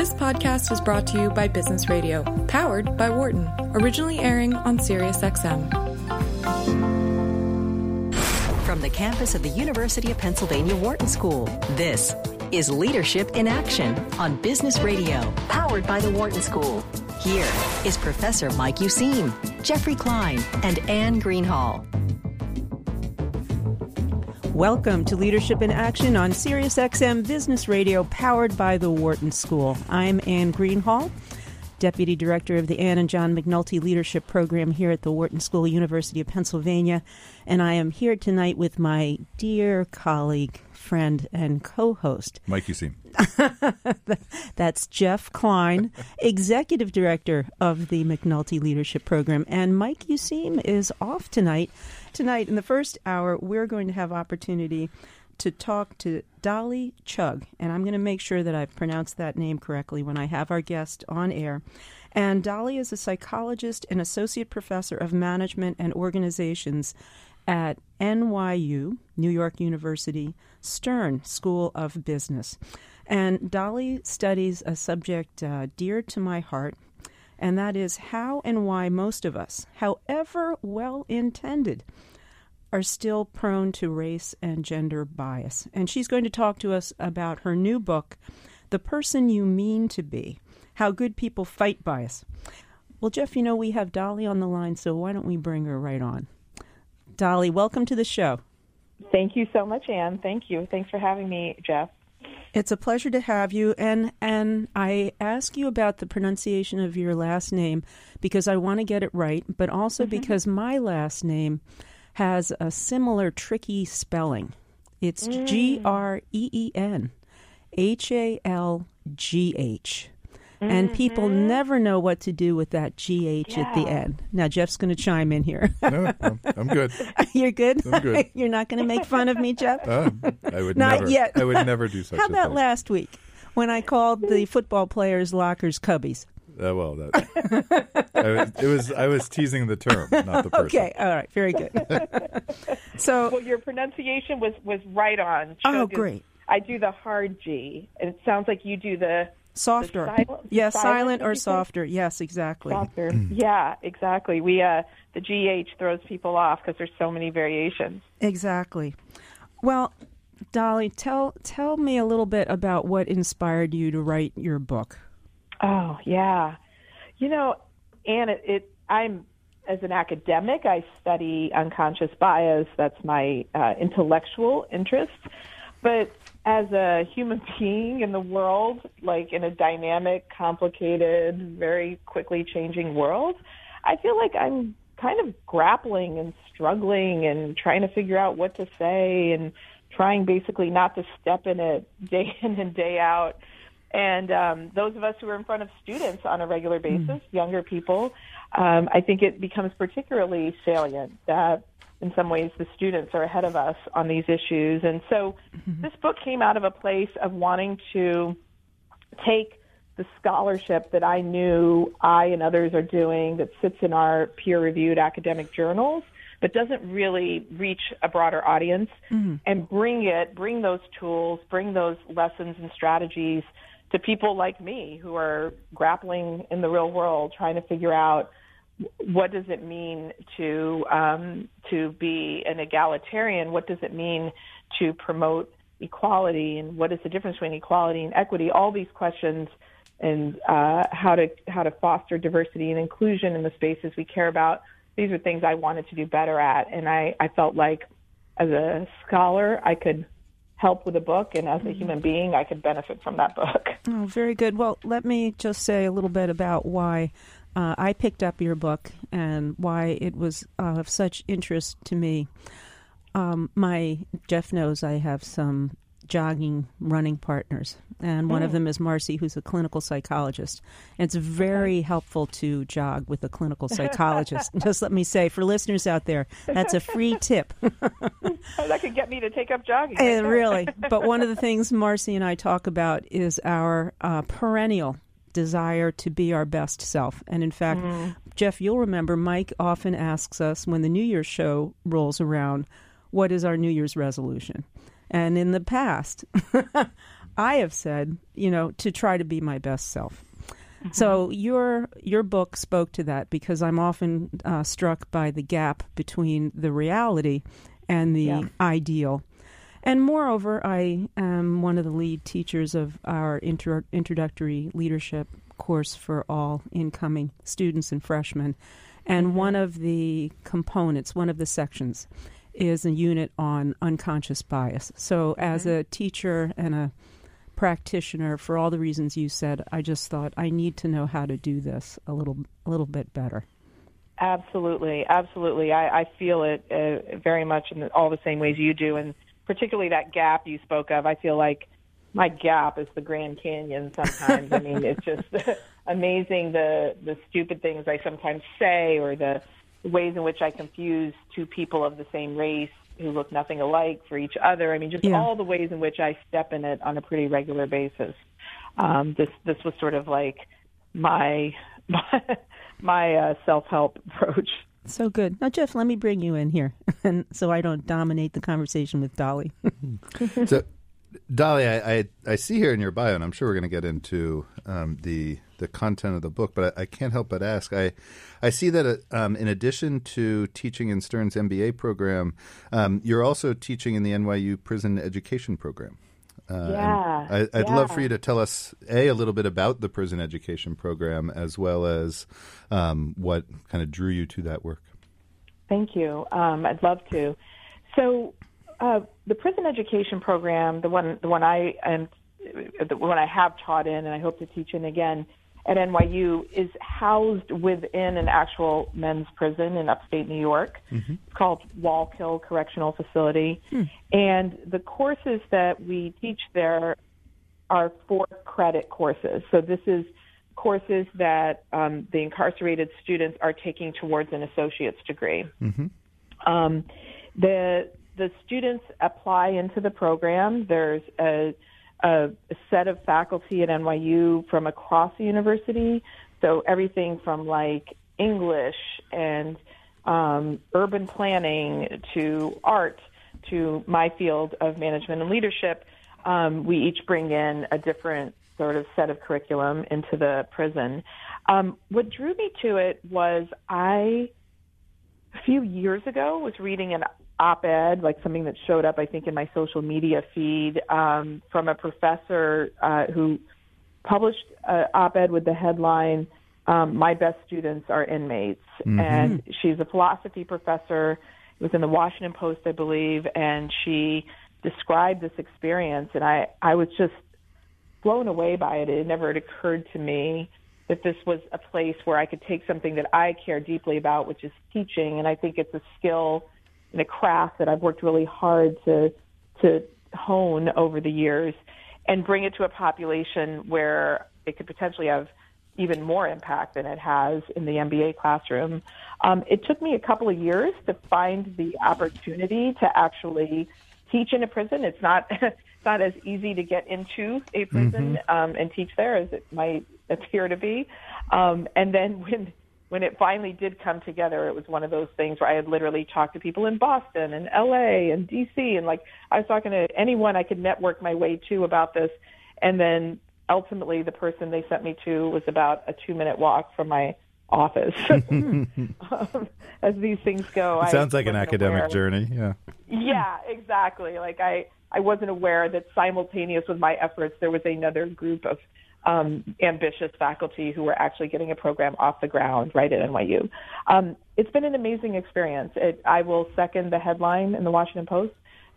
This podcast is brought to you by Business Radio, powered by Wharton, originally airing on SiriusXM. From the campus of the University of Pennsylvania Wharton School, this is Leadership in Action on Business Radio, powered by the Wharton School. Here is Professor Mike Useem, Jeffrey Klein, and Anne Greenhalgh. Welcome to Leadership in Action on SiriusXM Business Radio, powered by the Wharton School. I'm Anne Greenhalgh, Deputy Director of the Anne and John McNulty Leadership Program here at the Wharton School, University of Pennsylvania, and I am here tonight with my dear colleague, friend, and co-host, Mike Useem. That's Jeff Klein, Executive Director of the McNulty Leadership Program, and Mike Useem is off tonight Tonight, in the first hour, we're going to have opportunity to talk to Dolly Chugh, and I'm going to make sure that I pronounce that name correctly when I have our guest on air. And Dolly is a psychologist and associate professor of management and organizations at NYU, New York University, Stern School of Business. And Dolly studies a subject uh, dear to my heart, and that is how and why most of us, however well intended, are still prone to race and gender bias. And she's going to talk to us about her new book, The Person You Mean to Be How Good People Fight Bias. Well, Jeff, you know, we have Dolly on the line, so why don't we bring her right on? Dolly, welcome to the show. Thank you so much, Anne. Thank you. Thanks for having me, Jeff. It's a pleasure to have you, and and I ask you about the pronunciation of your last name because I want to get it right, but also mm-hmm. because my last name has a similar tricky spelling. It's mm. G R E E N H A L G H. And people mm-hmm. never know what to do with that GH yeah. at the end. Now, Jeff's going to chime in here. no, I'm, I'm, good. You're good? I'm good. You're not going to make fun of me, Jeff? Uh, I would not never. yet. I would never do such How about thing. last week when I called the football players' lockers cubbies? Uh, well, that, I, it was I was teasing the term, not the person. Okay, all right, very good. so, well, your pronunciation was was right on. oh, great. I do the hard G, and it sounds like you do the softer. The silent, yes, silent, silent or softer. Yes, exactly. Softer. yeah, exactly. We uh, the GH throws people off because there's so many variations. Exactly. Well, Dolly, tell tell me a little bit about what inspired you to write your book. Oh yeah, you know, and it, it I'm as an academic, I study unconscious bias. That's my uh, intellectual interest. But as a human being in the world, like in a dynamic, complicated, very quickly changing world, I feel like I'm kind of grappling and struggling and trying to figure out what to say and trying basically not to step in it day in and day out and um, those of us who are in front of students on a regular hmm. basis, mm. younger people, um, I think it becomes particularly salient that in some ways the students are ahead of us on these issues. And so mm-hmm. this book came out of a place of wanting to take the scholarship that I knew I and others are doing that sits in our peer reviewed academic journals but doesn't really reach a broader audience mm-hmm. and bring it, bring those tools, bring those lessons and strategies to people like me who are grappling in the real world, trying to figure out what does it mean to um, to be an egalitarian? What does it mean to promote equality? And what is the difference between equality and equity? All these questions and uh, how to how to foster diversity and inclusion in the spaces we care about. These are things I wanted to do better at, and I, I felt like as a scholar I could help with a book, and as a human being, I could benefit from that book. Oh, very good. Well, let me just say a little bit about why uh, I picked up your book and why it was uh, of such interest to me. Um, my Jeff knows I have some jogging running partners. And one of mm. them is Marcy who's a clinical psychologist. And it's very helpful to jog with a clinical psychologist. Just let me say for listeners out there that's a free tip. That could get me to take up jogging uh, really. But one of the things Marcy and I talk about is our uh, perennial desire to be our best self. And in fact mm. Jeff you'll remember Mike often asks us when the New Year's show rolls around what is our New Year's resolution and in the past, I have said, you know, to try to be my best self. So your your book spoke to that because I'm often uh, struck by the gap between the reality and the Yeah. ideal. And moreover, I am one of the lead teachers of our intro- introductory leadership course for all incoming students and freshmen. And one of the components, one of the sections, is a unit on unconscious bias. So, as a teacher and a practitioner, for all the reasons you said, I just thought I need to know how to do this a little, a little bit better. Absolutely, absolutely. I, I feel it uh, very much in all the same ways you do, and particularly that gap you spoke of. I feel like my gap is the Grand Canyon. Sometimes, I mean, it's just amazing the the stupid things I sometimes say, or the ways in which I confuse two people of the same race who look nothing alike for each other. I mean, just Yeah. all the ways in which I step in it on a pretty regular basis. Um, this this was sort of like my my, my uh, self help approach. So good. Now, Jeff, let me bring you in here, and so I don't dominate the conversation with Dolly. So, Dolly, I, I, I see here in your bio, and I'm sure we're going to get into um, the the content of the book, but I, I can't help but ask. I I see that uh, um, in addition to teaching in Stern's MBA program, um, you're also teaching in the NYU Prison Education Program. Uh, Yeah, I, I'd love for you to tell us a a little bit about the prison education program, as well as um, what kind of drew you to that work. Thank you. Um, I'd love to. So, uh, the prison education program, the one the one I am, the one I have taught in, and I hope to teach in again at NYU, is housed within an actual men's prison in upstate New York. It's called Wallkill Correctional Facility, and the courses that we teach there are four credit courses. So this is courses that um, the incarcerated students are taking towards an associate's degree. Um, the the students apply into the program. There's a, a, set of faculty at NYU from across the university. So everything from like English and um, urban planning to art to my field of management and leadership. Um, we each bring in a different sort of set of curriculum into the prison. Um, what drew me to it was I a few years ago was reading an op-ed, like something that showed up, I think, in my social media feed um, from a professor uh, who published an op-ed with the headline um, "My best students are inmates," and she's a philosophy professor. It was in the Washington Post, I believe, and she described this experience, and I I was just blown away by it. It never had occurred to me that this was a place where I could take something that I care deeply about, which is teaching, and I think it's a skill and a craft that I've worked really hard to to hone over the years, and bring it to a population where it could potentially have even more impact than it has in the MBA classroom. Um, it took me a couple of years to find the opportunity to actually teach in a prison. It's not it's not as easy to get into a prison um, and teach there as it might appear to be. Um, and then when when it finally did come together, it was one of those things where I had literally talked to people in Boston and LA and DC and like I was talking to anyone I could network my way to about this. And then ultimately the person they sent me to was about a two minute walk from my office. um, as these things go. It I sounds like an academic aware. journey. Yeah. Yeah, exactly. Like I, I wasn't aware that simultaneous with my efforts, there was another group of um, ambitious faculty who were actually getting a program off the ground right at NYU. Um, it's been an amazing experience. It, I will second the headline in the Washington Post,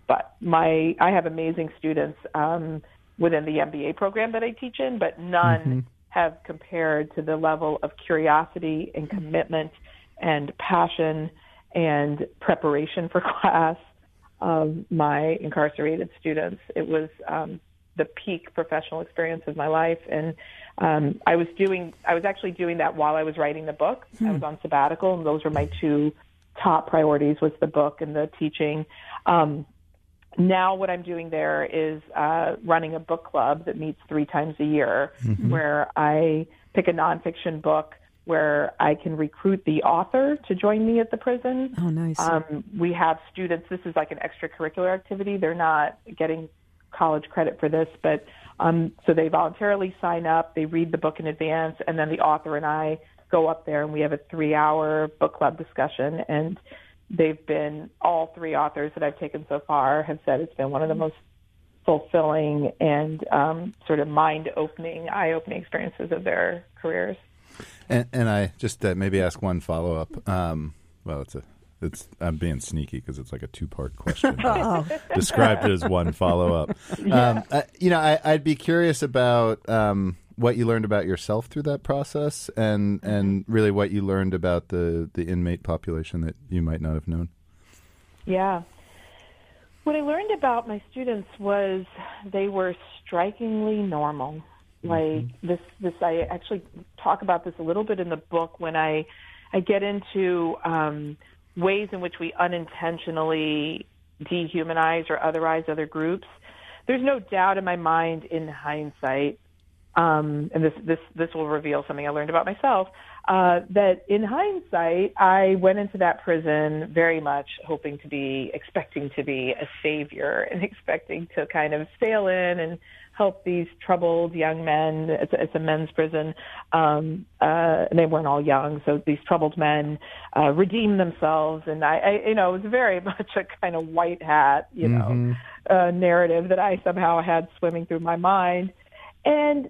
but my I have amazing students um, within the MBA program that I teach in, but none have compared to the level of curiosity and commitment and passion and preparation for class of my incarcerated students. It was um, the peak professional experience of my life, and um, I was doing. I was actually doing that while I was writing the book. I was on sabbatical, and those were my two top priorities: was the book and the teaching. Um, now, what I'm doing there is uh, running a book club that meets three times a year, where I pick a nonfiction book where I can recruit the author to join me at the prison. Oh, nice. Um, we have students. This is like an extracurricular activity. They're not getting college credit for this, but um, so they voluntarily sign up, they read the book in advance, and then the author and I go up there and we have a three hour book club discussion. And they've been, all three authors that I've taken so far have said it's been one of the most fulfilling and um, sort of mind opening, eye opening experiences of their careers. And, and I just uh, maybe ask one follow up. Um, well, it's a it's I'm being sneaky because it's like a two part question. Oh. Described it as one follow up. Um, I, you know, I, I'd be curious about um, what you learned about yourself through that process, and and really what you learned about the the inmate population that you might not have known. Yeah. What I learned about my students was they were strikingly normal. Like this, this I actually talk about this a little bit in the book when I, I get into um, ways in which we unintentionally dehumanize or otherize other groups. There's no doubt in my mind, in hindsight, um, and this this this will reveal something I learned about myself. Uh, that in hindsight, I went into that prison very much hoping to be, expecting to be a savior, and expecting to kind of sail in and help these troubled young men. It's, a, it's a men's prison, um, uh, and they weren't all young, so these troubled men uh, redeem themselves. And I, I, you know, it was very much a kind of white hat, you know, uh, narrative that I somehow had swimming through my mind. And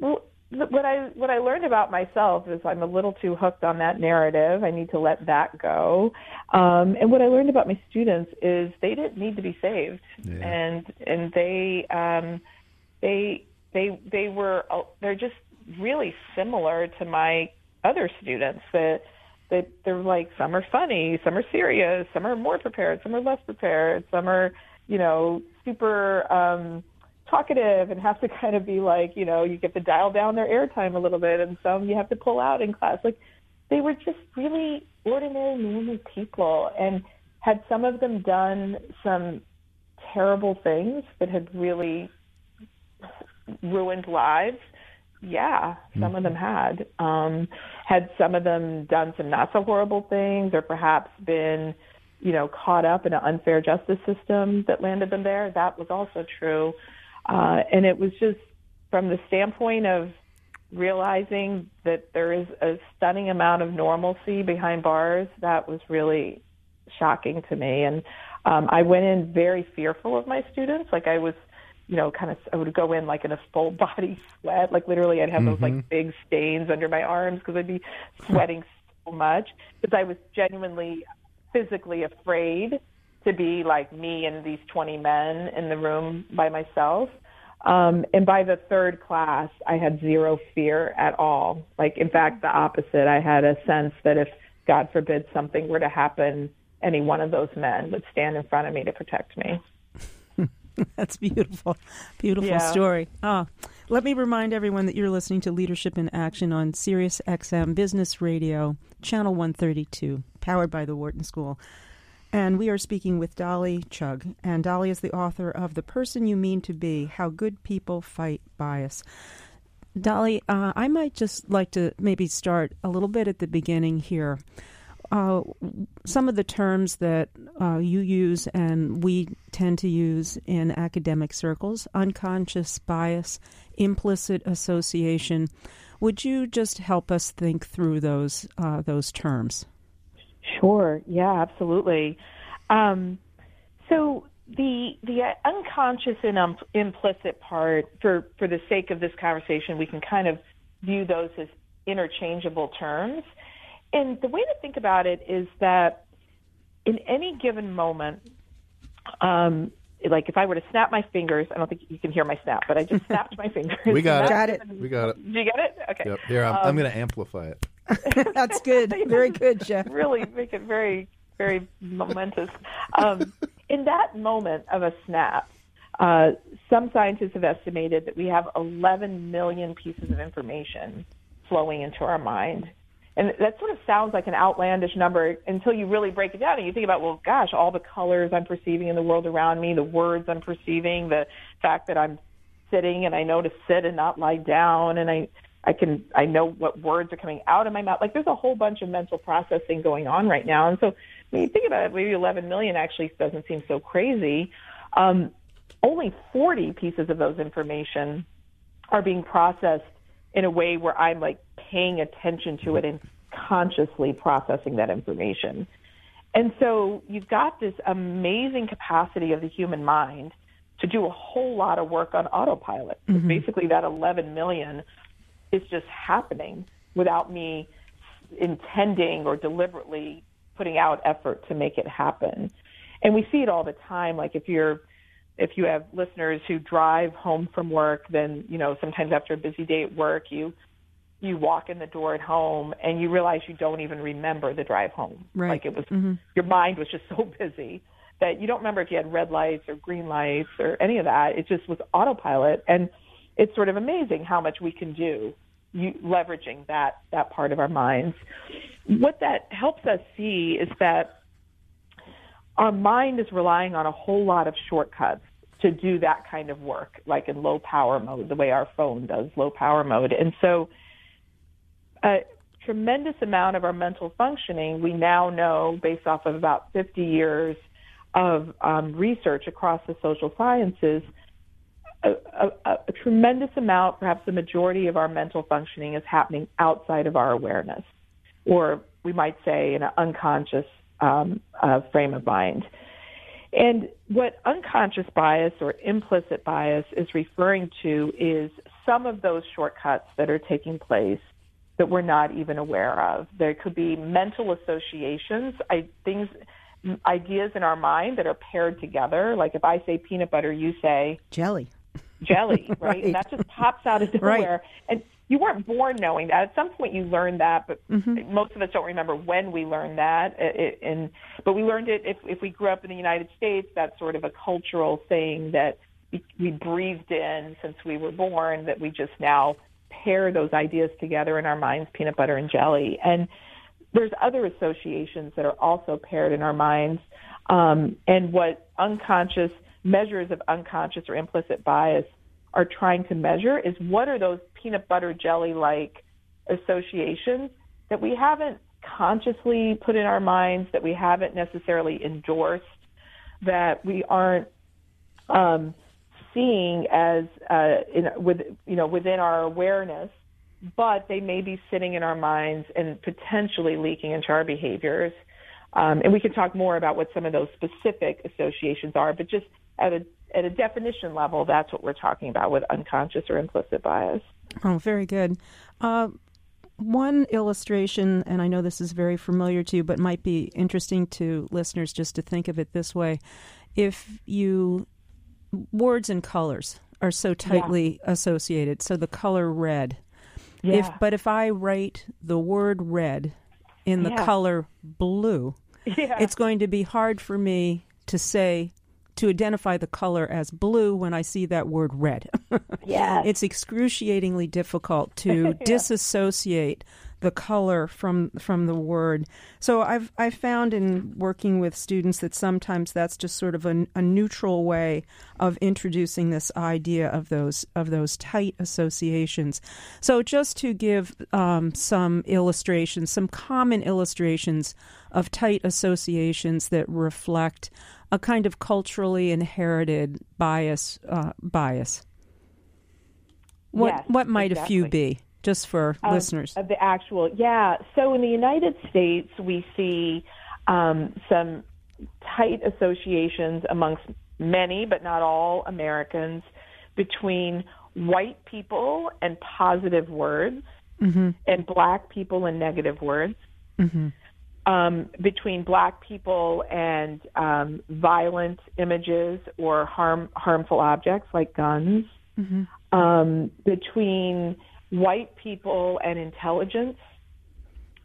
well, what I what I learned about myself is I'm a little too hooked on that narrative. I need to let that go. Um, and what I learned about my students is they didn't need to be saved, Yeah. and and they um, they they they were uh, they're just really similar to my other students. That they they're like some are funny, some are serious, some are more prepared, some are less prepared, some are you know super. Um, talkative and have to kind of be like, you know, you get to dial down their airtime a little bit, and some you have to pull out in class. Like they were just really ordinary, normal people, and had some of them done some terrible things that had really ruined lives. Yeah, some of them had. Um, had some of them done some not so horrible things, or perhaps been, you know, caught up in an unfair justice system that landed them there. That was also true. Uh, and it was just from the standpoint of realizing that there is a stunning amount of normalcy behind bars, that was really shocking to me. And um, I went in very fearful of my students. Like I was, you know, kind of, I would go in like in a full body sweat. Like literally, I'd have those like big stains under my arms because I'd be sweating so much because I was genuinely physically afraid to be like me and these 20 men in the room by myself. Um, and by the third class, I had zero fear at all. Like, in fact, the opposite. I had a sense that if, God forbid, something were to happen, any one of those men would stand in front of me to protect me. That's beautiful. Beautiful Yeah. story. Ah, let me remind everyone that you're listening to Leadership in Action on Sirius XM Business Radio, Channel 132, powered by the Wharton School. And we are speaking with Dolly Chugh. And Dolly is the author of The Person You Mean to Be How Good People Fight Bias. Dolly, uh, I might just like to maybe start a little bit at the beginning here. Uh, some of the terms that uh, you use and we tend to use in academic circles unconscious bias, implicit association. Would you just help us think through those uh, those terms? Sure. Yeah, absolutely. Um, so the the unconscious and um, implicit part, for for the sake of this conversation, we can kind of view those as interchangeable terms. And the way to think about it is that in any given moment, um, like if I were to snap my fingers, I don't think you can hear my snap, but I just snapped my fingers. We got it. Got it. We got it. Did you get it? Okay. Yep. Here, I'm, I'm going to amplify it. That's good. Very good, Jeff. really make it very, very momentous. Um, in that moment of a snap, uh, some scientists have estimated that we have 11 million pieces of information flowing into our mind. And that sort of sounds like an outlandish number until you really break it down and you think about, well, gosh, all the colors I'm perceiving in the world around me, the words I'm perceiving, the fact that I'm sitting and I know to sit and not lie down and I I can I know what words are coming out of my mouth. Like there's a whole bunch of mental processing going on right now. And so when you think about it, maybe 11 million actually doesn't seem so crazy. Um, only 40 pieces of those information are being processed in a way where I'm like paying attention to it and consciously processing that information. And so you've got this amazing capacity of the human mind to do a whole lot of work on autopilot. Mm-hmm. Basically, that 11 million is just happening without me intending or deliberately putting out effort to make it happen. And we see it all the time. Like if you're, if you have listeners who drive home from work, then, you know, sometimes after a busy day at work, you, you walk in the door at home and you realize you don't even remember the drive home. Right. Like it was, mm-hmm. your mind was just so busy that you don't remember if you had red lights or green lights or any of that. It just was autopilot. And it's sort of amazing how much we can do you, leveraging that, that part of our minds. What that helps us see is that our mind is relying on a whole lot of shortcuts to do that kind of work, like in low power mode, the way our phone does low power mode. And so a tremendous amount of our mental functioning we now know based off of about 50 years of um, research across the social sciences, a, a, a, tremendous amount, perhaps the majority of our mental functioning is happening outside of our awareness, or we might say in an unconscious um, uh, frame of mind. And what unconscious bias or implicit bias is referring to is some of those shortcuts that are taking place that we're not even aware of. There could be mental associations, I, things ideas in our mind that are paired together. Like if I say peanut butter, you say jelly. Jelly, right? right. And that just pops out of nowhere. Right. And you weren't born knowing that. At some point, you learned that, but mm-hmm. most of us don't remember when we learned that. It, and but we learned it if if we grew up in the United States. That's sort of a cultural thing that we breathed in since we were born. That we just now pair those ideas together in our minds, peanut butter and jelly. And there's other associations that are also paired in our minds. Um, and what unconscious measures of unconscious or implicit bias are trying to measure is what are those peanut butter jelly like associations that we haven't consciously put in our minds, that we haven't necessarily endorsed, that we aren't um, seeing as uh, in, with you know within our awareness but they may be sitting in our minds and potentially leaking into our behaviors. Um, and we can talk more about what some of those specific associations are, but just at a at a definition level, that's what we're talking about with unconscious or implicit bias. Oh, very good. Uh, one illustration, and I know this is very familiar to you, but might be interesting to listeners just to think of it this way: if you words and colors are so tightly yeah. associated, so the color red yeah. If but if I write the word red in the yeah. color blue, it's going to be hard for me to say to identify the color as blue when I see that word red. yeah. It's excruciatingly difficult to disassociate the color from from the word. So I've I found in working with students that sometimes that's just sort of a, a neutral way of introducing this idea of those of those tight associations. So just to give um, some illustrations, some common illustrations of tight associations that reflect a kind of culturally inherited bias uh, bias. What yes, what might exactly. a few be? Just for of, listeners? Of the actual, yeah. So in the United States, we see um, some tight associations amongst many, but not all Americans, between white people and positive words mm-hmm. and black people and negative words. Mm-hmm. Um, between black people and um, violent images or harm harmful objects like guns, mm-hmm. um, between white people and intelligence,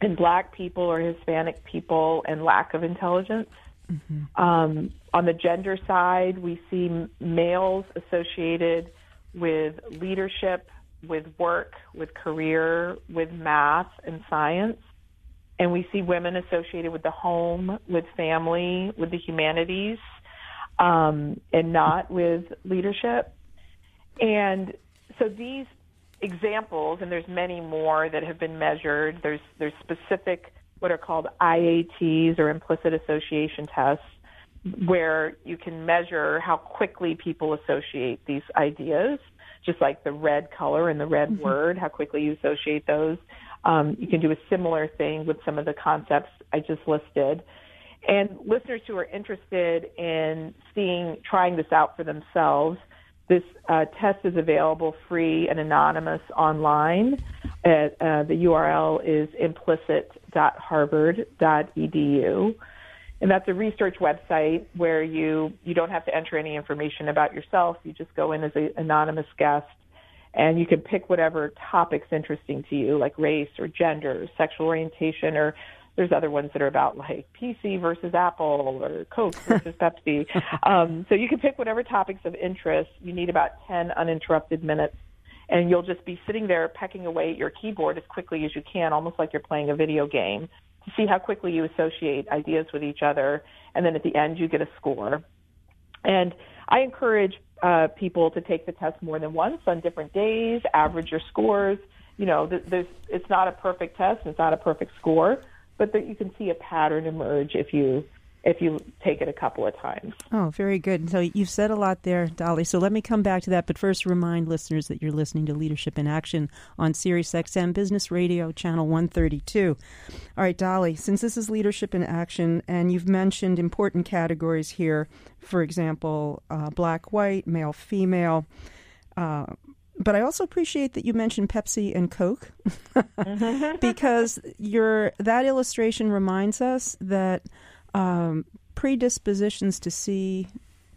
and black people or Hispanic people and lack of intelligence. Mm-hmm. Um, on the gender side, we see males associated with leadership, with work, with career, with math and science. And we see women associated with the home, with family, with the humanities, um, and not with leadership. And so these examples, and there's many more that have been measured. There's there's specific what are called IATs or implicit association tests where you can measure how quickly people associate these ideas, just like the red color and the red mm-hmm. word, how quickly you associate those. Um, you can do a similar thing with some of the concepts I just listed. And listeners who are interested in seeing, trying this out for themselves, this uh, test is available free and anonymous online. At, uh, the URL is implicit.harvard.edu. And that's a research website where you, you don't have to enter any information about yourself. You just go in as an anonymous guest and you can pick whatever topics interesting to you, like race or gender, or sexual orientation, or there's other ones that are about like PC versus Apple or Coke versus Pepsi. Um, so you can pick whatever topics of interest. You need about 10 uninterrupted minutes and you'll just be sitting there pecking away at your keyboard as quickly as you can, almost like you're playing a video game to see how quickly you associate ideas with each other. And then at the end, you get a score. And I encourage uh, people to take the test more than once on different days, average your scores. You know, there's, it's not a perfect test, it's not a perfect score, but that you can see a pattern emerge if you if you take it a couple of times. Oh, very good. So you've said a lot there, Dolly. So let me come back to that. But first, remind listeners that you're listening to Leadership in Action on Sirius XM Business Radio, Channel 132. All right, Dolly, since this is Leadership in Action, and you've mentioned important categories here, for example, uh, black, white, male, female. Uh, but I also appreciate that you mentioned Pepsi and Coke because your that illustration reminds us that um, predispositions to see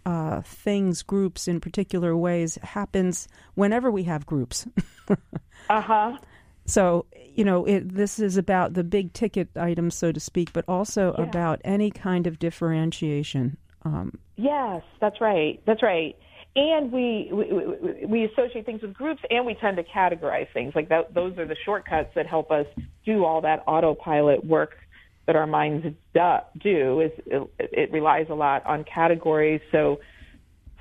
uh, things, groups in particular ways happens whenever we have groups. uh huh. So, you know, it, this is about the big ticket items, so to speak, but also yeah. about any kind of differentiation. Um, yes, that's right. That's right and we, we we associate things with groups and we tend to categorize things. Like that those are the shortcuts that help us do all that autopilot work that our minds do is it, it relies a lot on categories. So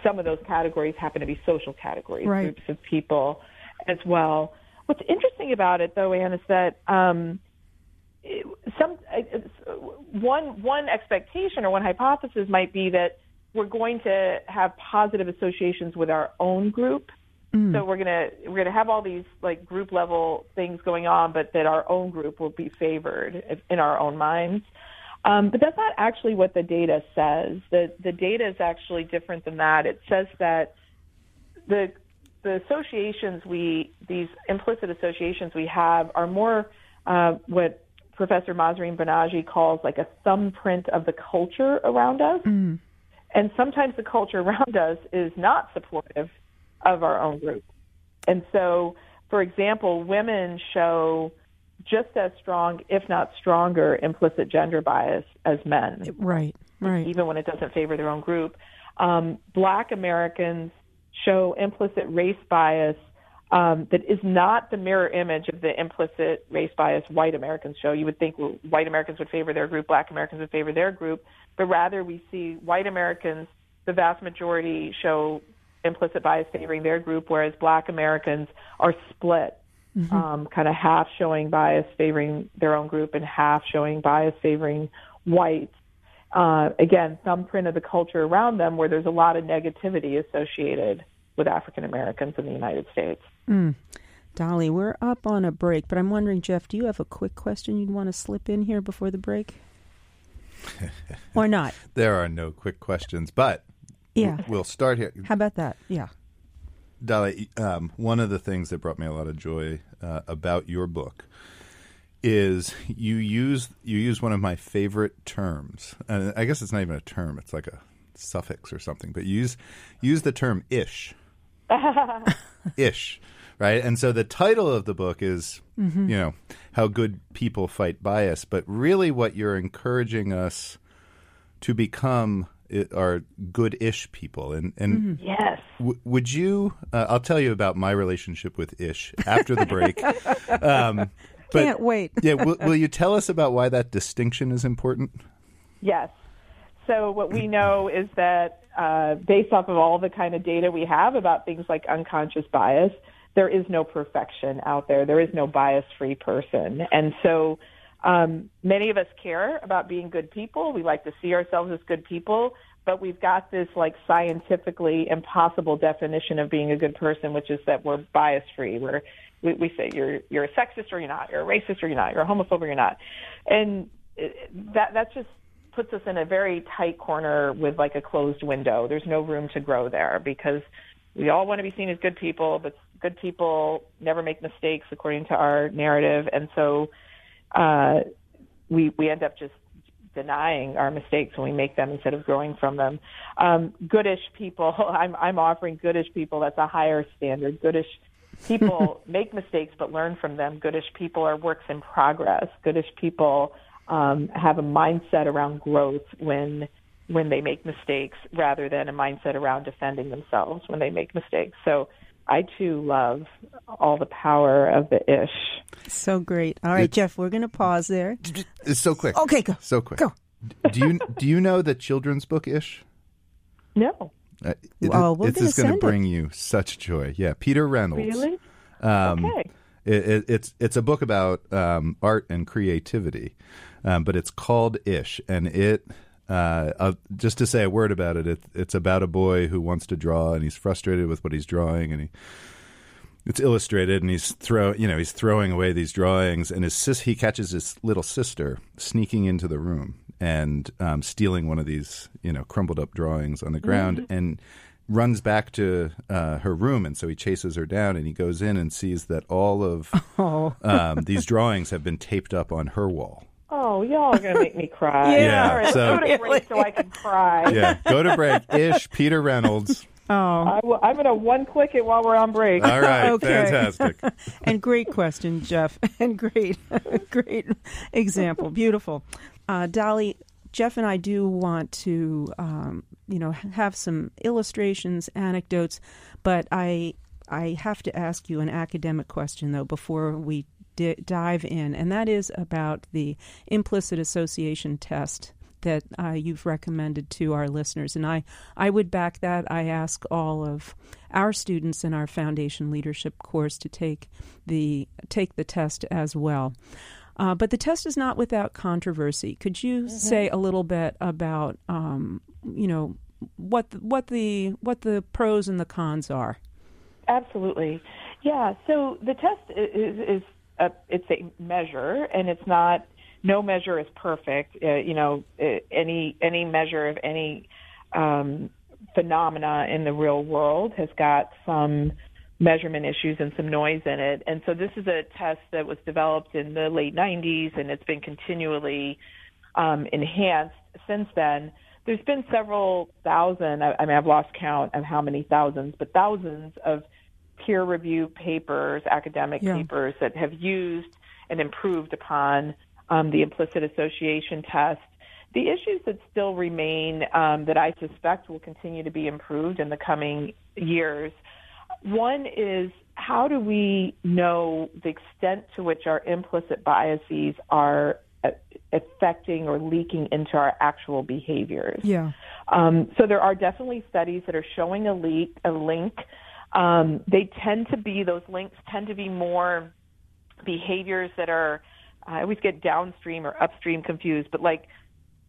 some of those categories happen to be social categories right. groups of people as well. What's interesting about it though anne is that um, some one one expectation or one hypothesis might be that we're going to have positive associations with our own group. Mm. So we're gonna we're gonna have all these like group level things going on, but that our own group will be favored in our own minds. Um, but that's not actually what the data says. The the data is actually different than that. It says that the the associations we these implicit associations we have are more uh, what Professor Mahzarin Banaji calls like a thumbprint of the culture around us. Mm. And sometimes the culture around us is not supportive of our own group. And so, for example, women show just as strong, if not stronger, implicit gender bias as men. Right, right. Even when it doesn't favor their own group. Um, black Americans show implicit race bias um, that is not the mirror image of the implicit race bias white Americans show. You would think well, white Americans would favor their group, black Americans would favor their group, but rather we see white Americans, the vast majority show implicit bias favoring their group, whereas black Americans are split, mm-hmm. um, kind of half showing bias favoring their own group and half showing bias favoring whites. Uh, again, thumbprint of the culture around them where there's a lot of negativity associated with African Americans in the United States. Mm. Dolly, we're up on a break, but I'm wondering, Jeff, do you have a quick question you'd want to slip in here before the break? or not? There are no quick questions, but yeah, we'll start here. How about that? Yeah. Dolly, um, one of the things that brought me a lot of joy uh, about your book is you use you use one of my favorite terms, and I guess it's not even a term; it's like a suffix or something. But use use the term "ish." ish, right? And so the title of the book is, mm-hmm. you know, how good people fight bias. But really, what you're encouraging us to become are good-ish people. And and mm-hmm. yes, w- would you? Uh, I'll tell you about my relationship with ish after the break. um, but, Can't wait. yeah, will, will you tell us about why that distinction is important? Yes. So what we know is that uh, based off of all the kind of data we have about things like unconscious bias, there is no perfection out there. There is no bias-free person, and so um, many of us care about being good people. We like to see ourselves as good people, but we've got this like scientifically impossible definition of being a good person, which is that we're bias free. We're we, we say you're you're a sexist or you're not, you're a racist or you're not, you're a homophobe or you're not, and that that's just puts us in a very tight corner with like a closed window. There's no room to grow there because we all want to be seen as good people, but good people never make mistakes according to our narrative, and so uh, we we end up just denying our mistakes when we make them instead of growing from them. Um, goodish people, I'm I'm offering goodish people. That's a higher standard. Goodish people make mistakes but learn from them. Goodish people are works in progress. Goodish people um, have a mindset around growth when when they make mistakes rather than a mindset around defending themselves when they make mistakes. So I too love all the power of the ish. So great. All right, it, Jeff, we're going to pause there. It's so quick. Okay, go. So quick. Go. do you do you know the children's book ish? No. Uh, it, well, we're it's going to bring you such joy. Yeah, Peter Reynolds. Really? Um, okay. It, it's it's a book about um, art and creativity, um, but it's called Ish, and it uh, uh, just to say a word about it, it, it's about a boy who wants to draw and he's frustrated with what he's drawing, and he it's illustrated and he's throw you know he's throwing away these drawings, and his sis he catches his little sister sneaking into the room and um, stealing one of these you know crumbled up drawings on the ground mm-hmm. and runs back to uh, her room, and so he chases her down, and he goes in and sees that all of oh. um, these drawings have been taped up on her wall. Oh, y'all are gonna make me cry. yeah, All right, so, go to break so I can cry. Yeah, go to break. Ish, Peter Reynolds. Oh, I will, I'm gonna one click it while we're on break. All right, okay. fantastic. and great question, Jeff, and great, great example. Beautiful, uh, Dolly. Jeff and I do want to, um, you know, have some illustrations, anecdotes, but I I have to ask you an academic question though before we di- dive in, and that is about the implicit association test that uh, you've recommended to our listeners. And I, I would back that. I ask all of our students in our foundation leadership course to take the take the test as well. Uh, but the test is not without controversy. Could you mm-hmm. say a little bit about, um, you know, what the, what the what the pros and the cons are? Absolutely, yeah. So the test is, is a it's a measure, and it's not. No measure is perfect. Uh, you know, uh, any any measure of any um, phenomena in the real world has got some measurement issues and some noise in it. And so this is a test that was developed in the late 90s, and it's been continually um, enhanced since then. There's been several thousand. I, I mean, I've lost count of how many thousands, but thousands of peer review papers, academic yeah. papers that have used and improved upon um, the implicit association test. The issues that still remain um, that I suspect will continue to be improved in the coming years. One is how do we know the extent to which our implicit biases are uh, affecting or leaking into our actual behaviors? Yeah. Um, so there are definitely studies that are showing a leak, a link um, they tend to be those links tend to be more behaviors that are. I always get downstream or upstream confused, but like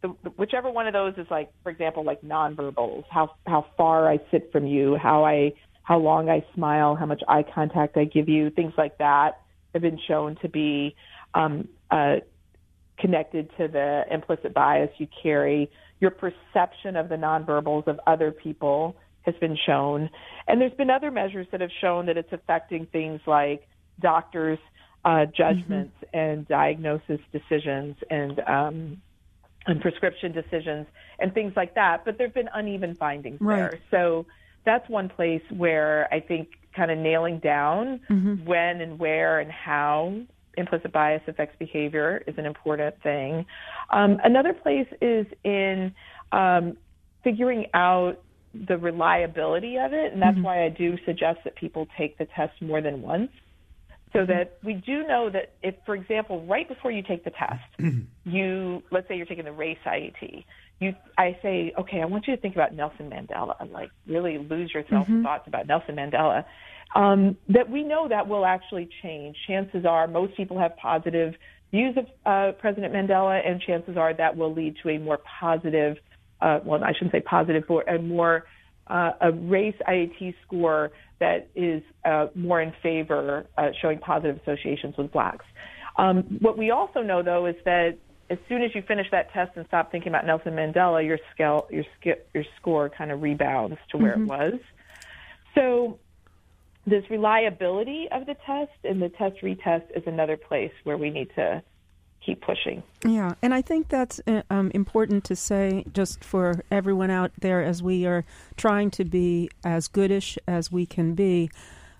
the, whichever one of those is like, for example, like nonverbals, how how far I sit from you, how I how long I smile, how much eye contact I give you, things like that have been shown to be um, uh, connected to the implicit bias you carry. Your perception of the nonverbals of other people has been shown. And there's been other measures that have shown that it's affecting things like doctors' uh, judgments mm-hmm. and diagnosis decisions and um, and prescription decisions and things like that. But there've been uneven findings right. there. So that's one place where I think kind of nailing down mm-hmm. when and where and how implicit bias affects behavior is an important thing. Um, another place is in um, figuring out the reliability of it, and that's mm-hmm. why I do suggest that people take the test more than once, so mm-hmm. that we do know that if, for example, right before you take the test, you let's say you're taking the race IAT, you I say, okay, I want you to think about Nelson Mandela, and like really lose yourself mm-hmm. in thoughts about Nelson Mandela. Um, that we know that will actually change. Chances are most people have positive views of uh, President Mandela, and chances are that will lead to a more positive uh, well, I shouldn't say positive, but a more uh, a race IAT score that is uh, more in favor, uh, showing positive associations with blacks. Um, what we also know, though, is that as soon as you finish that test and stop thinking about Nelson Mandela, your scale, your your score kind of rebounds to where mm-hmm. it was. So this reliability of the test and the test retest is another place where we need to keep pushing. Yeah, and I think that's uh, um, important to say just for everyone out there as we are trying to be as goodish as we can be.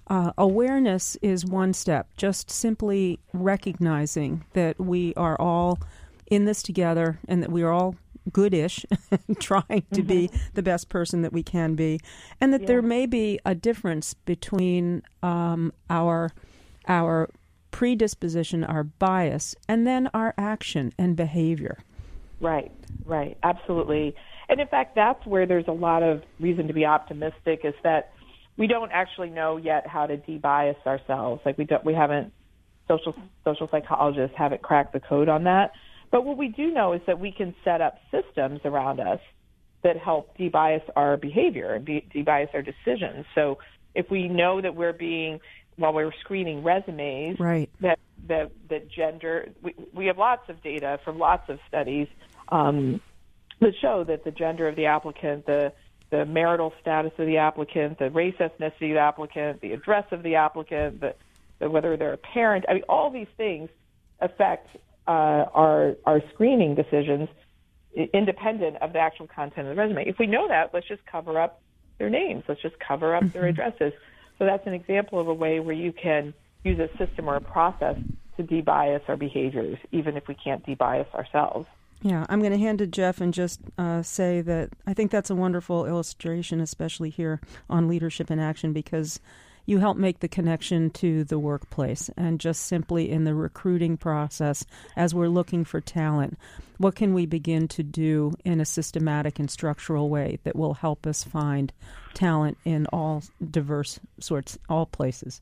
Uh, awareness is one step, just simply recognizing that we are all in this together and that we are all goodish, trying to mm-hmm. be the best person that we can be, and that yeah. there may be a difference between um, our our predisposition, our bias, and then our action and behavior. Right, right, absolutely. And in fact, that's where there's a lot of reason to be optimistic. Is that we don't actually know yet how to debias ourselves. Like we don't, we haven't social social psychologists haven't cracked the code on that. But what we do know is that we can set up systems around us that help debias our behavior and debias our decisions. So if we know that we're being while we are screening resumes, right. that that that gender we, we have lots of data from lots of studies um, that show that the gender of the applicant, the the marital status of the applicant, the race ethnicity of the applicant, the address of the applicant, the, the whether they're a parent. I mean, all these things affect uh, our our screening decisions independent of the actual content of the resume. If we know that, let's just cover up their names. Let's just cover up their mm-hmm. addresses. So that's an example of a way where you can use a system or a process to debias our behaviors, even if we can't debias ourselves. Yeah, I'm going to hand to Jeff and just uh, say that I think that's a wonderful illustration, especially here on Leadership in Action, because you help make the connection to the workplace and just simply in the recruiting process as we're looking for talent. What can we begin to do in a systematic and structural way that will help us find talent in all diverse sorts, all places?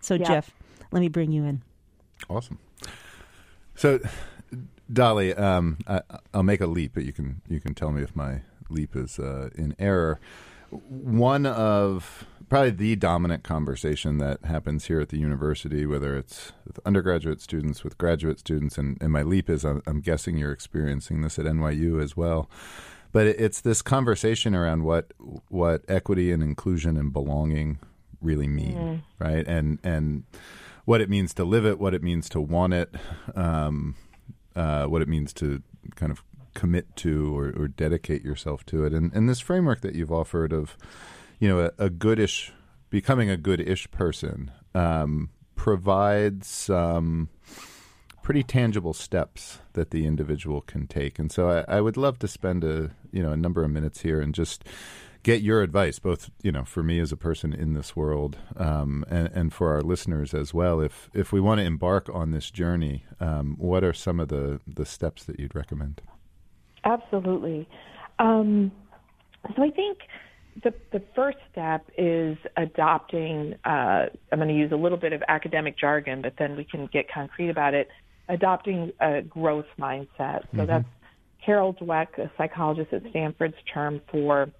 So, yeah. Jeff, let me bring you in. Awesome. So, Dolly, um, I, will make a leap, but you can you can tell me if my leap is uh, in error. One of probably the dominant conversation that happens here at the university, whether it's with undergraduate students, with graduate students, and, and my leap is I'm, I'm, guessing you're experiencing this at NYU as well. But it's this conversation around what what equity and inclusion and belonging really mean, mm. right? And and what it means to live it, what it means to want it, um, uh, what it means to kind of commit to or, or dedicate yourself to it, and and this framework that you've offered of you know, a, a goodish, becoming a goodish person um, provides some pretty tangible steps that the individual can take. And so I, I, would love to spend a you know a number of minutes here and just get your advice, both you know for me as a person in this world um, and, and, for our listeners as well. If if we want to embark on this journey, um, what are some of the the steps that you'd recommend? Absolutely. Um, so I think the, the first step is adopting, uh, I'm going to use a little bit of academic jargon, but then we can get concrete about it, adopting a growth mindset. So mm-hmm. that's Carol Dweck, a psychologist at Stanford's term for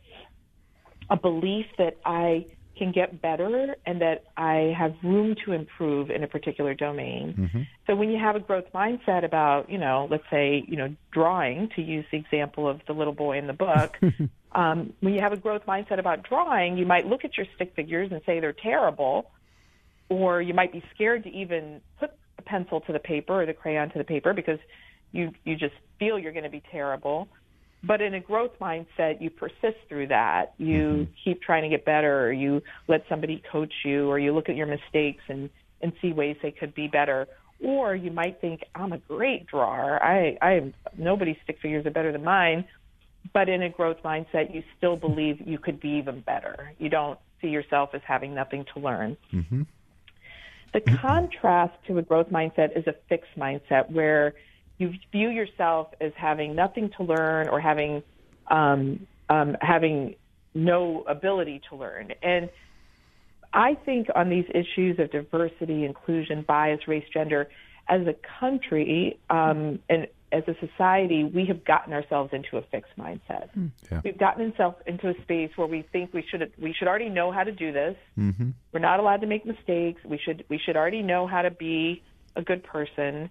a belief that I can get better and that I have room to improve in a particular domain. Mm-hmm. So when you have a growth mindset about, you know, let's say, you know, drawing, to use the example of the little boy in the book, um, when you have a growth mindset about drawing, you might look at your stick figures and say they're terrible, or you might be scared to even put a pencil to the paper or the crayon to the paper because you you just feel you're going to be terrible. But in a growth mindset, you persist through that. You mm-hmm. keep trying to get better, or you let somebody coach you, or you look at your mistakes and, and see ways they could be better. Or you might think, I'm a great drawer. I, I nobody's stick figures are better than mine. But in a growth mindset, you still believe you could be even better. You don't see yourself as having nothing to learn. Mm-hmm. The contrast to a growth mindset is a fixed mindset where you view yourself as having nothing to learn or having um, um, having no ability to learn. And I think on these issues of diversity, inclusion, bias, race, gender, as a country, um, and as a society, we have gotten ourselves into a fixed mindset. Yeah. We've gotten ourselves into a space where we think we should we should already know how to do this. Mm-hmm. We're not allowed to make mistakes. We should we should already know how to be a good person,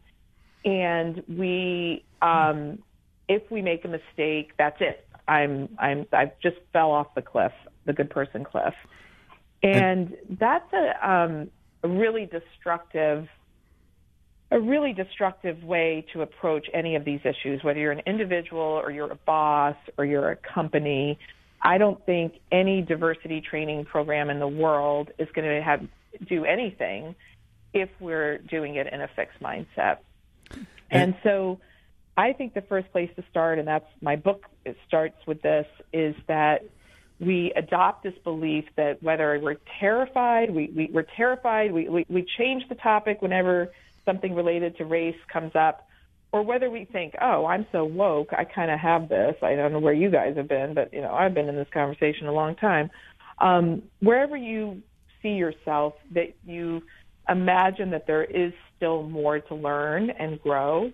and we um, if we make a mistake, that's it. I'm I'm I've just fell off the cliff, the good person cliff, and that's a um, a really destructive a really destructive way to approach any of these issues, whether you're an individual or you're a boss or you're a company. I don't think any diversity training program in the world is going to have do anything if we're doing it in a fixed mindset. And so I think the first place to start, and that's my book it starts with this, is that we adopt this belief that whether we're terrified, we, we, we're terrified, we, we, we change the topic whenever something related to race comes up, or whether we think, oh, I'm so woke, I kind of have this. I don't know where you guys have been, but you know, I've been in this conversation a long time. Um, wherever you see yourself, that you imagine that there is still more to learn and grow.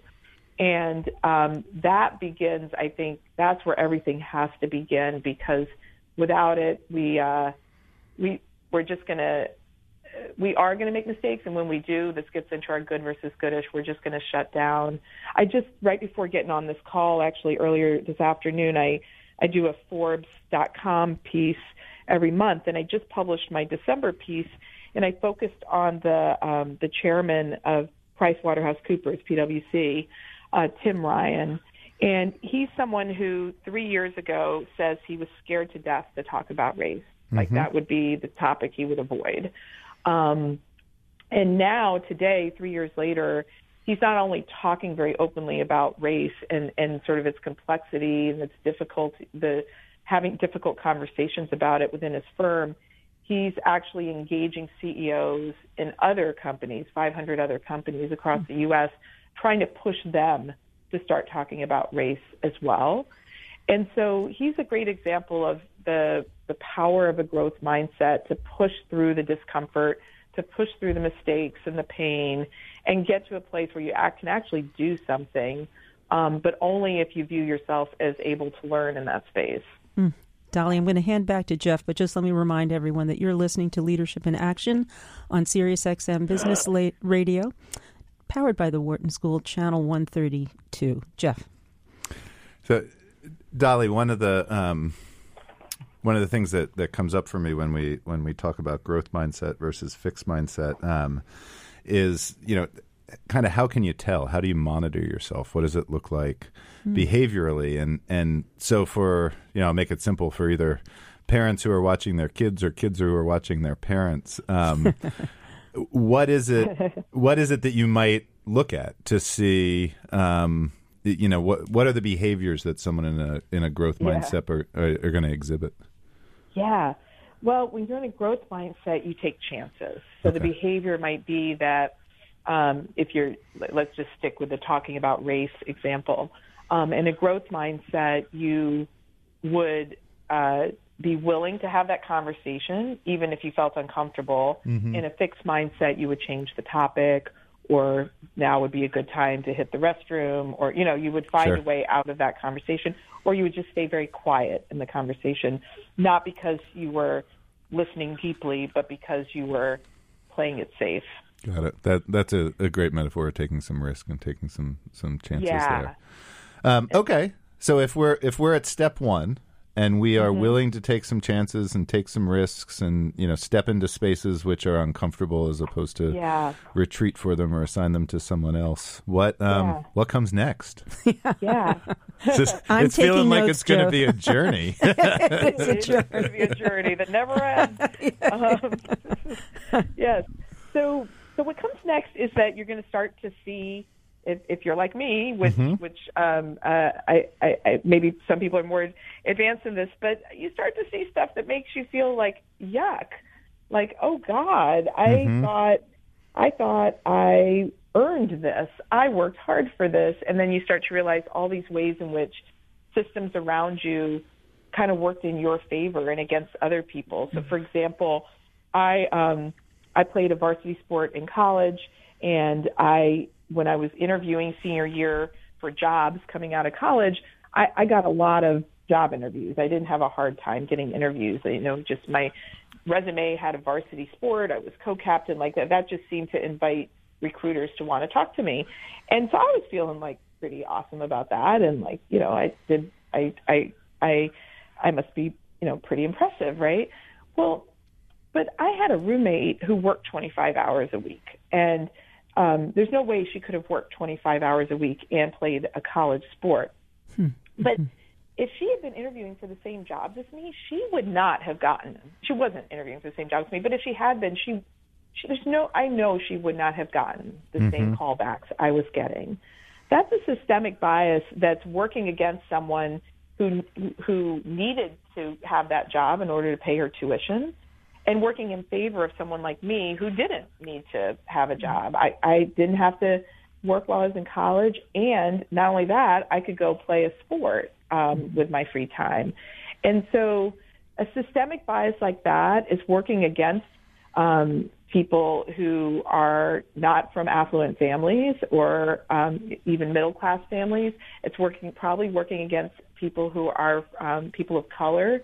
And um, that begins, I think, that's where everything has to begin because without it, we uh, we we're just gonna we are going to make mistakes, and when we do, this gets into our good versus goodish. We're just going to shut down. I just right before getting on this call, actually earlier this afternoon, I I do a Forbes.com piece every month, and I just published my December piece, and I focused on the um, the chairman of PricewaterhouseCoopers (PwC), uh, Tim Ryan. And he's someone who three years ago says he was scared to death to talk about race. Like that would be the topic he would avoid. Um, and now, today, three years later, he's not only talking very openly about race and, and sort of its complexity and its difficulty, the having difficult conversations about it within his firm. He's actually engaging CEOs in other companies, 500 other companies across the U.S., trying to push them to start talking about race as well. And so he's a great example of the the power of a growth mindset to push through the discomfort, to push through the mistakes and the pain, and get to a place where you act, can actually do something, um, but only if you view yourself as able to learn in that space. Mm. Dolly, I'm going to hand back to Jeff, but just let me remind everyone that you're listening to Leadership in Action on SiriusXM Business Radio, powered by the Wharton School, Channel 132. Jeff. So, Dolly, one of the um, one of the things that, that comes up for me when we when we talk about growth mindset versus fixed mindset um, is you know kind of how can you tell how do you monitor yourself what does it look like mm. behaviorally and and so for you know I'll make it simple for either parents who are watching their kids or kids who are watching their parents um, what is it what is it that you might look at to see um, you know what what are the behaviors that someone in a in a growth Yeah. mindset are, are, are going to exhibit Yeah. Well, when you're in a growth mindset, you take chances. So the behavior might be that um, if you're, let- let's just stick with the talking about race example. Um, in a growth mindset, you would uh, be willing to have that conversation, even if you felt uncomfortable. In a fixed mindset, you would change the topic, or now would be a good time to hit the restroom, or you know, you would find Sure. a way out of that conversation, or you would just stay very quiet in the conversation, not because you were listening deeply, but because you were playing it safe. Got it. That that's a, a great metaphor of taking some risk and taking some some chances Yeah. there. Um, okay, so if we're if we're at step one and we are Mm-hmm. willing to take some chances and take some risks and you know step into spaces which are uncomfortable as opposed to Yeah. retreat for them or assign them to someone else, what um, Yeah. what comes next? Yeah. It's, just- I'm it's feeling taking like it's going to be a journey. it's going to be a journey that never ends. Um, yes. So, so what comes next is that you're going to start to see, if, if you're like me, which, which um, uh, I, I, I, maybe some people are more advanced in this, but you start to see stuff that makes you feel like yuck, like oh God, I thought, I thought I earned this, I worked hard for this, and then you start to realize all these ways in which systems around you kind of worked in your favor and against other people. So, for example, I um, I played a varsity sport in college, and I when I was interviewing senior year for jobs coming out of college, I, I got a lot of job interviews. I didn't have a hard time getting interviews. You know, just my resume had a varsity sport. I was co-captain like that. That just seemed to invite recruiters to want to talk to me. And so I was feeling like pretty awesome about that. And like, you know, I did, I, I, I, I must be, you know, pretty impressive, right? Well, but I had a roommate who worked 25 hours a week and um, there's no way she could have worked 25 hours a week and played a college sport. Hmm. But if she had been interviewing for the same jobs as me, she would not have gotten. She wasn't interviewing for the same jobs as me, but if she had been, she, she there's no. I know she would not have gotten the mm-hmm. same callbacks I was getting. That's a systemic bias that's working against someone who who needed to have that job in order to pay her tuition and working in favor of someone like me who didn't need to have a job. I, I didn't have to work while I was in college, and not only that, I could go play a sport um, with my free time. And so, a systemic bias like that is working against um, people who are not from affluent families or um, even middle class families. It's working probably working against people who are um, people of color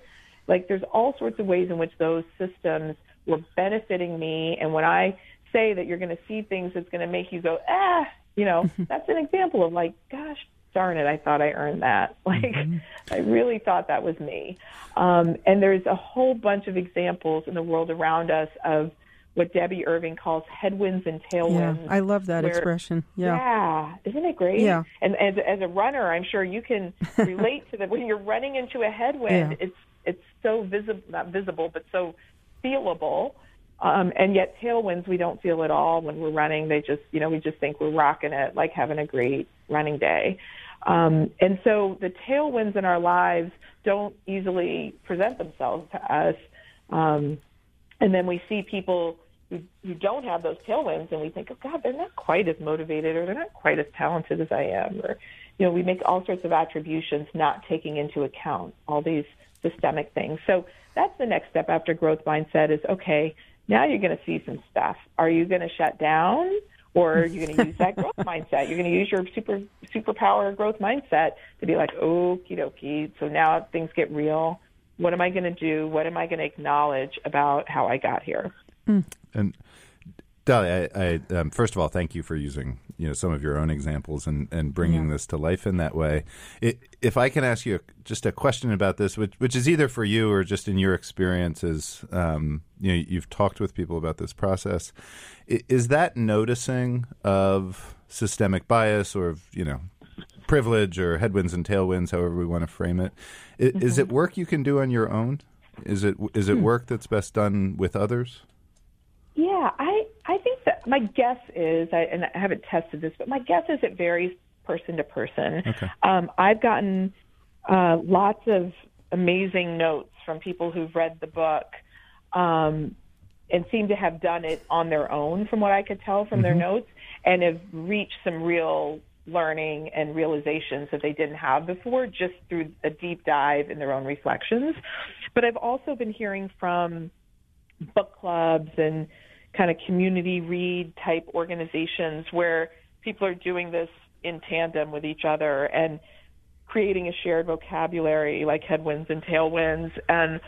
like there's all sorts of ways in which those systems were benefiting me. And when I say that you're going to see things that's going to make you go, ah, you know, that's an example of like, gosh, darn it, I thought I earned that. Like, mm-hmm. I really thought that was me. Um, and there's a whole bunch of examples in the world around us of what Debbie Irving calls headwinds and tailwinds. Yeah, I love that where, expression. Yeah. Yeah. Isn't it great? Yeah. And as, as a runner, I'm sure you can relate to that. When you're running into a headwind, yeah. it's it's so visible, not visible, but so feelable. Um, and yet tailwinds we don't feel at all when we're running. They just, you know, we just think we're rocking it, like having a great running day. Um, and so the tailwinds in our lives don't easily present themselves to us. Um, and then we see people who, who don't have those tailwinds and we think, oh God, they're not quite as motivated or they're not quite as talented as I am. Or, you know, we make all sorts of attributions not taking into account all these systemic things. So that's the next step after growth mindset is okay, now you're going to see some stuff. Are you going to shut down or are you going to use that growth mindset? You're going to use your super superpower growth mindset to be like, okie dokie. So now things get real. What am I going to do? What am I going to acknowledge about how I got here? Mm. And Dolly, I, I um, first of all thank you for using you know some of your own examples and, and bringing yeah. this to life in that way. It, if I can ask you just a question about this, which which is either for you or just in your experiences, um, you know, you've talked with people about this process. Is that noticing of systemic bias or you know privilege or headwinds and tailwinds, however we want to frame it, is, Mm-hmm. Is it work you can do on your own? Is it is it hmm. work that's best done with others? Yeah, I I think that my guess is, I, and I haven't tested this, but my guess is it varies person to person. Okay. Um, I've gotten uh, lots of amazing notes from people who've read the book um, and seem to have done it on their own, from what I could tell from mm-hmm. their notes, and have reached some real learning and realizations that they didn't have before just through a deep dive in their own reflections. But I've also been hearing from book clubs and kind of community read type organizations where people are doing this in tandem with each other and creating a shared vocabulary like headwinds and tailwinds and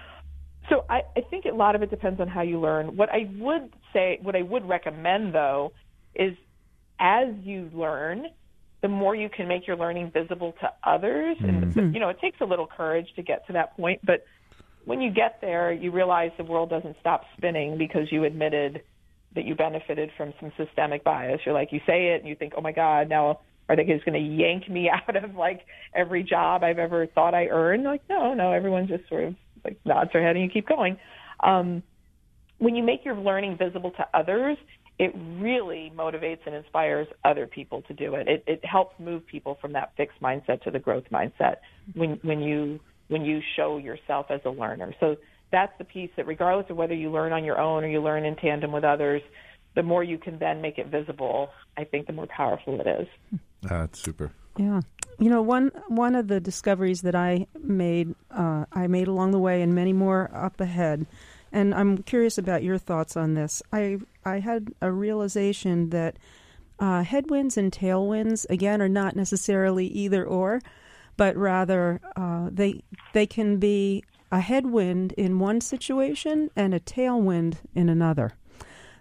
so I, I think a lot of it depends on how you learn. What I would say, what I would recommend though, is as you learn, the more you can make your learning visible to others. Mm-hmm. And you know, it takes a little courage to get to that point, but when you get there, you realize the world doesn't stop spinning because you admitted that you benefited from some systemic bias. You're like, you say it and you think, oh my God, now are they just going to yank me out of like every job I've ever thought I earned? Like, no, no, everyone just sort of like nods their head and you keep going. Um, when you make your learning visible to others, it really motivates and inspires other people to do it. It, it helps move people from that fixed mindset to the growth mindset when when you when you show yourself as a learner. So that's the piece that regardless of whether you learn on your own or you learn in tandem with others, the more you can then make it visible, I think the more powerful it is. Uh, that's super. Yeah. You know, one one of the discoveries that I made, uh, I made along the way, and many more up ahead. And I'm curious about your thoughts on this. I I had a realization that uh, headwinds and tailwinds again are not necessarily either or, but rather uh, they they can be a headwind in one situation and a tailwind in another.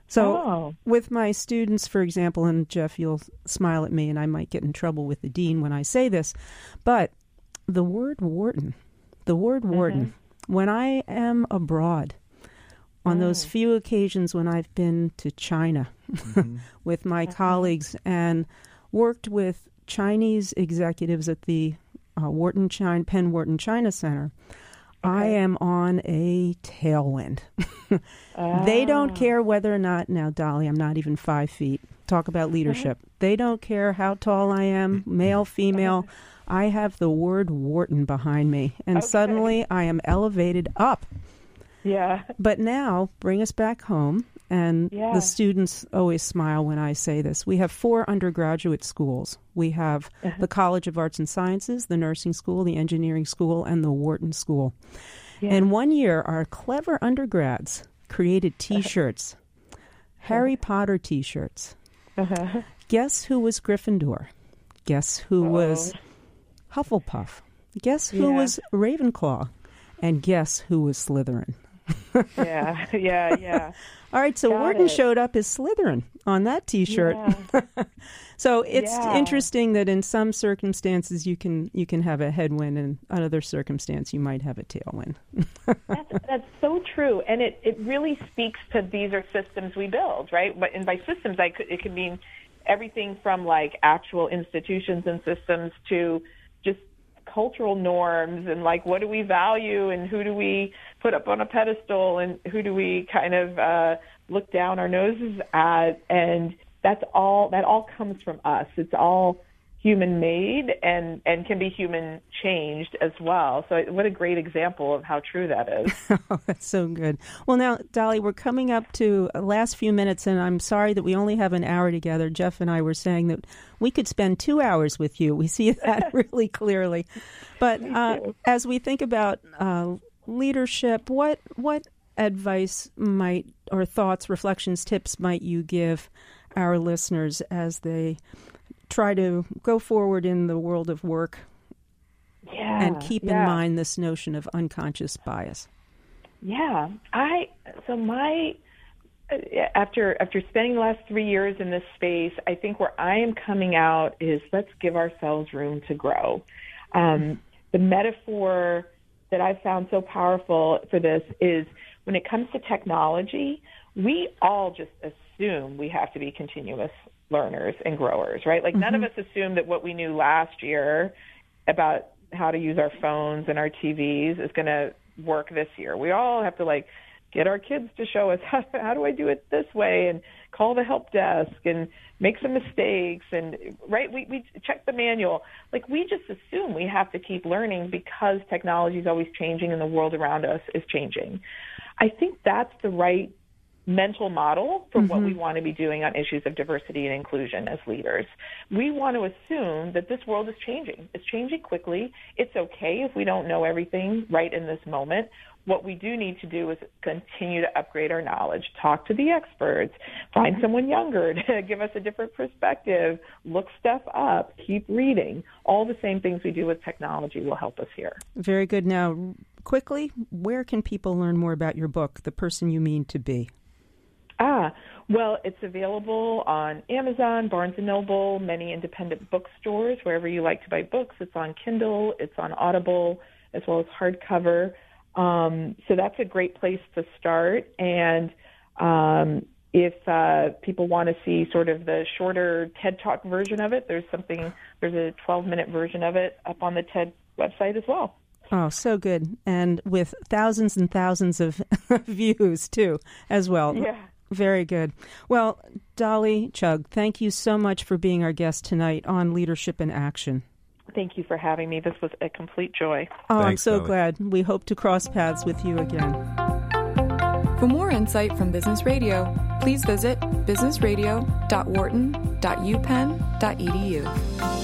So, Oh. with my students, for example, and Jeff, you'll smile at me, and I might get in trouble with the dean when I say this, but the word Wharton, the word mm-hmm. Wharton, when I am abroad, on those oh. few occasions when I've been to China mm-hmm. with my mm-hmm. colleagues and worked with Chinese executives at the uh, Wharton China, Penn Wharton China Center, I am on a tailwind. They don't ah. care whether or not, now, Dolly, I'm not even five feet. Talk about uh-huh. leadership. They don't care how tall I am, mm-hmm. male, female. I have the word Wharton behind me, and suddenly I am elevated up. Yeah. But now, bring us back home. And Yeah. the students always smile when I say this. We have four undergraduate schools. We have Uh-huh. the College of Arts and Sciences, the Nursing School, the Engineering School, and the Wharton School. And one year, our clever undergrads created t shirts, Harry Potter t shirts. Uh-huh. Guess who was Gryffindor? Guess who was Oh. Hufflepuff? Guess who Yeah. was Ravenclaw? And guess who was Slytherin? Yeah. Yeah. Yeah. All right, so Got Wharton it. showed up as Slytherin on that T-shirt. Yeah. So it's Yeah. interesting that in some circumstances you can you can have a headwind, and another circumstance you might have a tailwind. That's, that's so true, and it, it really speaks to these are systems we build, right? But and by systems, I could, it could mean everything from like actual institutions and systems to just cultural norms and like what do we value and who do we put up on a pedestal and who do we kind of uh, look down our noses at, and that's all that all comes from us. It's all human made and and can be human changed as well. So what a great example of how true that is. oh, that's so good. Well, now, Dolly, we're coming up to last few minutes, and I'm sorry that we only have an hour together. Jeff and I were saying that we could spend two hours with you. We see that really clearly. But uh, as we think about uh, leadership, what what advice might or thoughts, reflections, tips might you give our listeners as they try to go forward in the world of work Yeah. and keep in mind this notion of unconscious bias? Yeah, I so my uh, after after spending the last three years in this space, I think where I am coming out is let's give ourselves room to grow. Um, the metaphor that I found so powerful for this is when it comes to technology, we all just assume we have to be continuous learners and growers, right? Like none of mm-hmm. us assume that what we knew last year about how to use our phones and our TVs is going to work this year. We all have to like get our kids to show us how, how do I do it this way and call the help desk and make some mistakes and right we we check the manual like we just assume we have to keep learning because technology is always changing and the world around us is changing. I think that's the right mental model for what we mm-hmm. want to be doing on issues of diversity and inclusion as leaders. We want to assume that this world is changing. It's changing quickly. It's okay if we don't know everything right in this moment. What we do need to do is continue to upgrade our knowledge, talk to the experts, find mm-hmm. someone younger to give us a different perspective, look stuff up, keep reading. All the same things we do with technology will help us here. Very good. Now, quickly, where can people learn more about your book, The Person You Mean to Be? Ah, well, it's available on Amazon, Barnes and Noble, many independent bookstores, wherever you like to buy books. It's on Kindle, it's on Audible, as well as hardcover. Um, so that's a great place to start. And um, if uh, people want to see sort of the shorter TED Talk version of it, there's something, there's a 12 minute version of it up on the TED website as well. Oh, so good. And with thousands and thousands of views, too, as well. Yeah. Very good. Well, Dolly Chugh, thank you so much for being our guest tonight on Leadership in Action. Thank you for having me. This was a complete joy. Oh, I'm so Dolly. glad. We hope to cross paths with you again. For more insight from Business Radio, please visit businessradio.wharton.upenn.edu.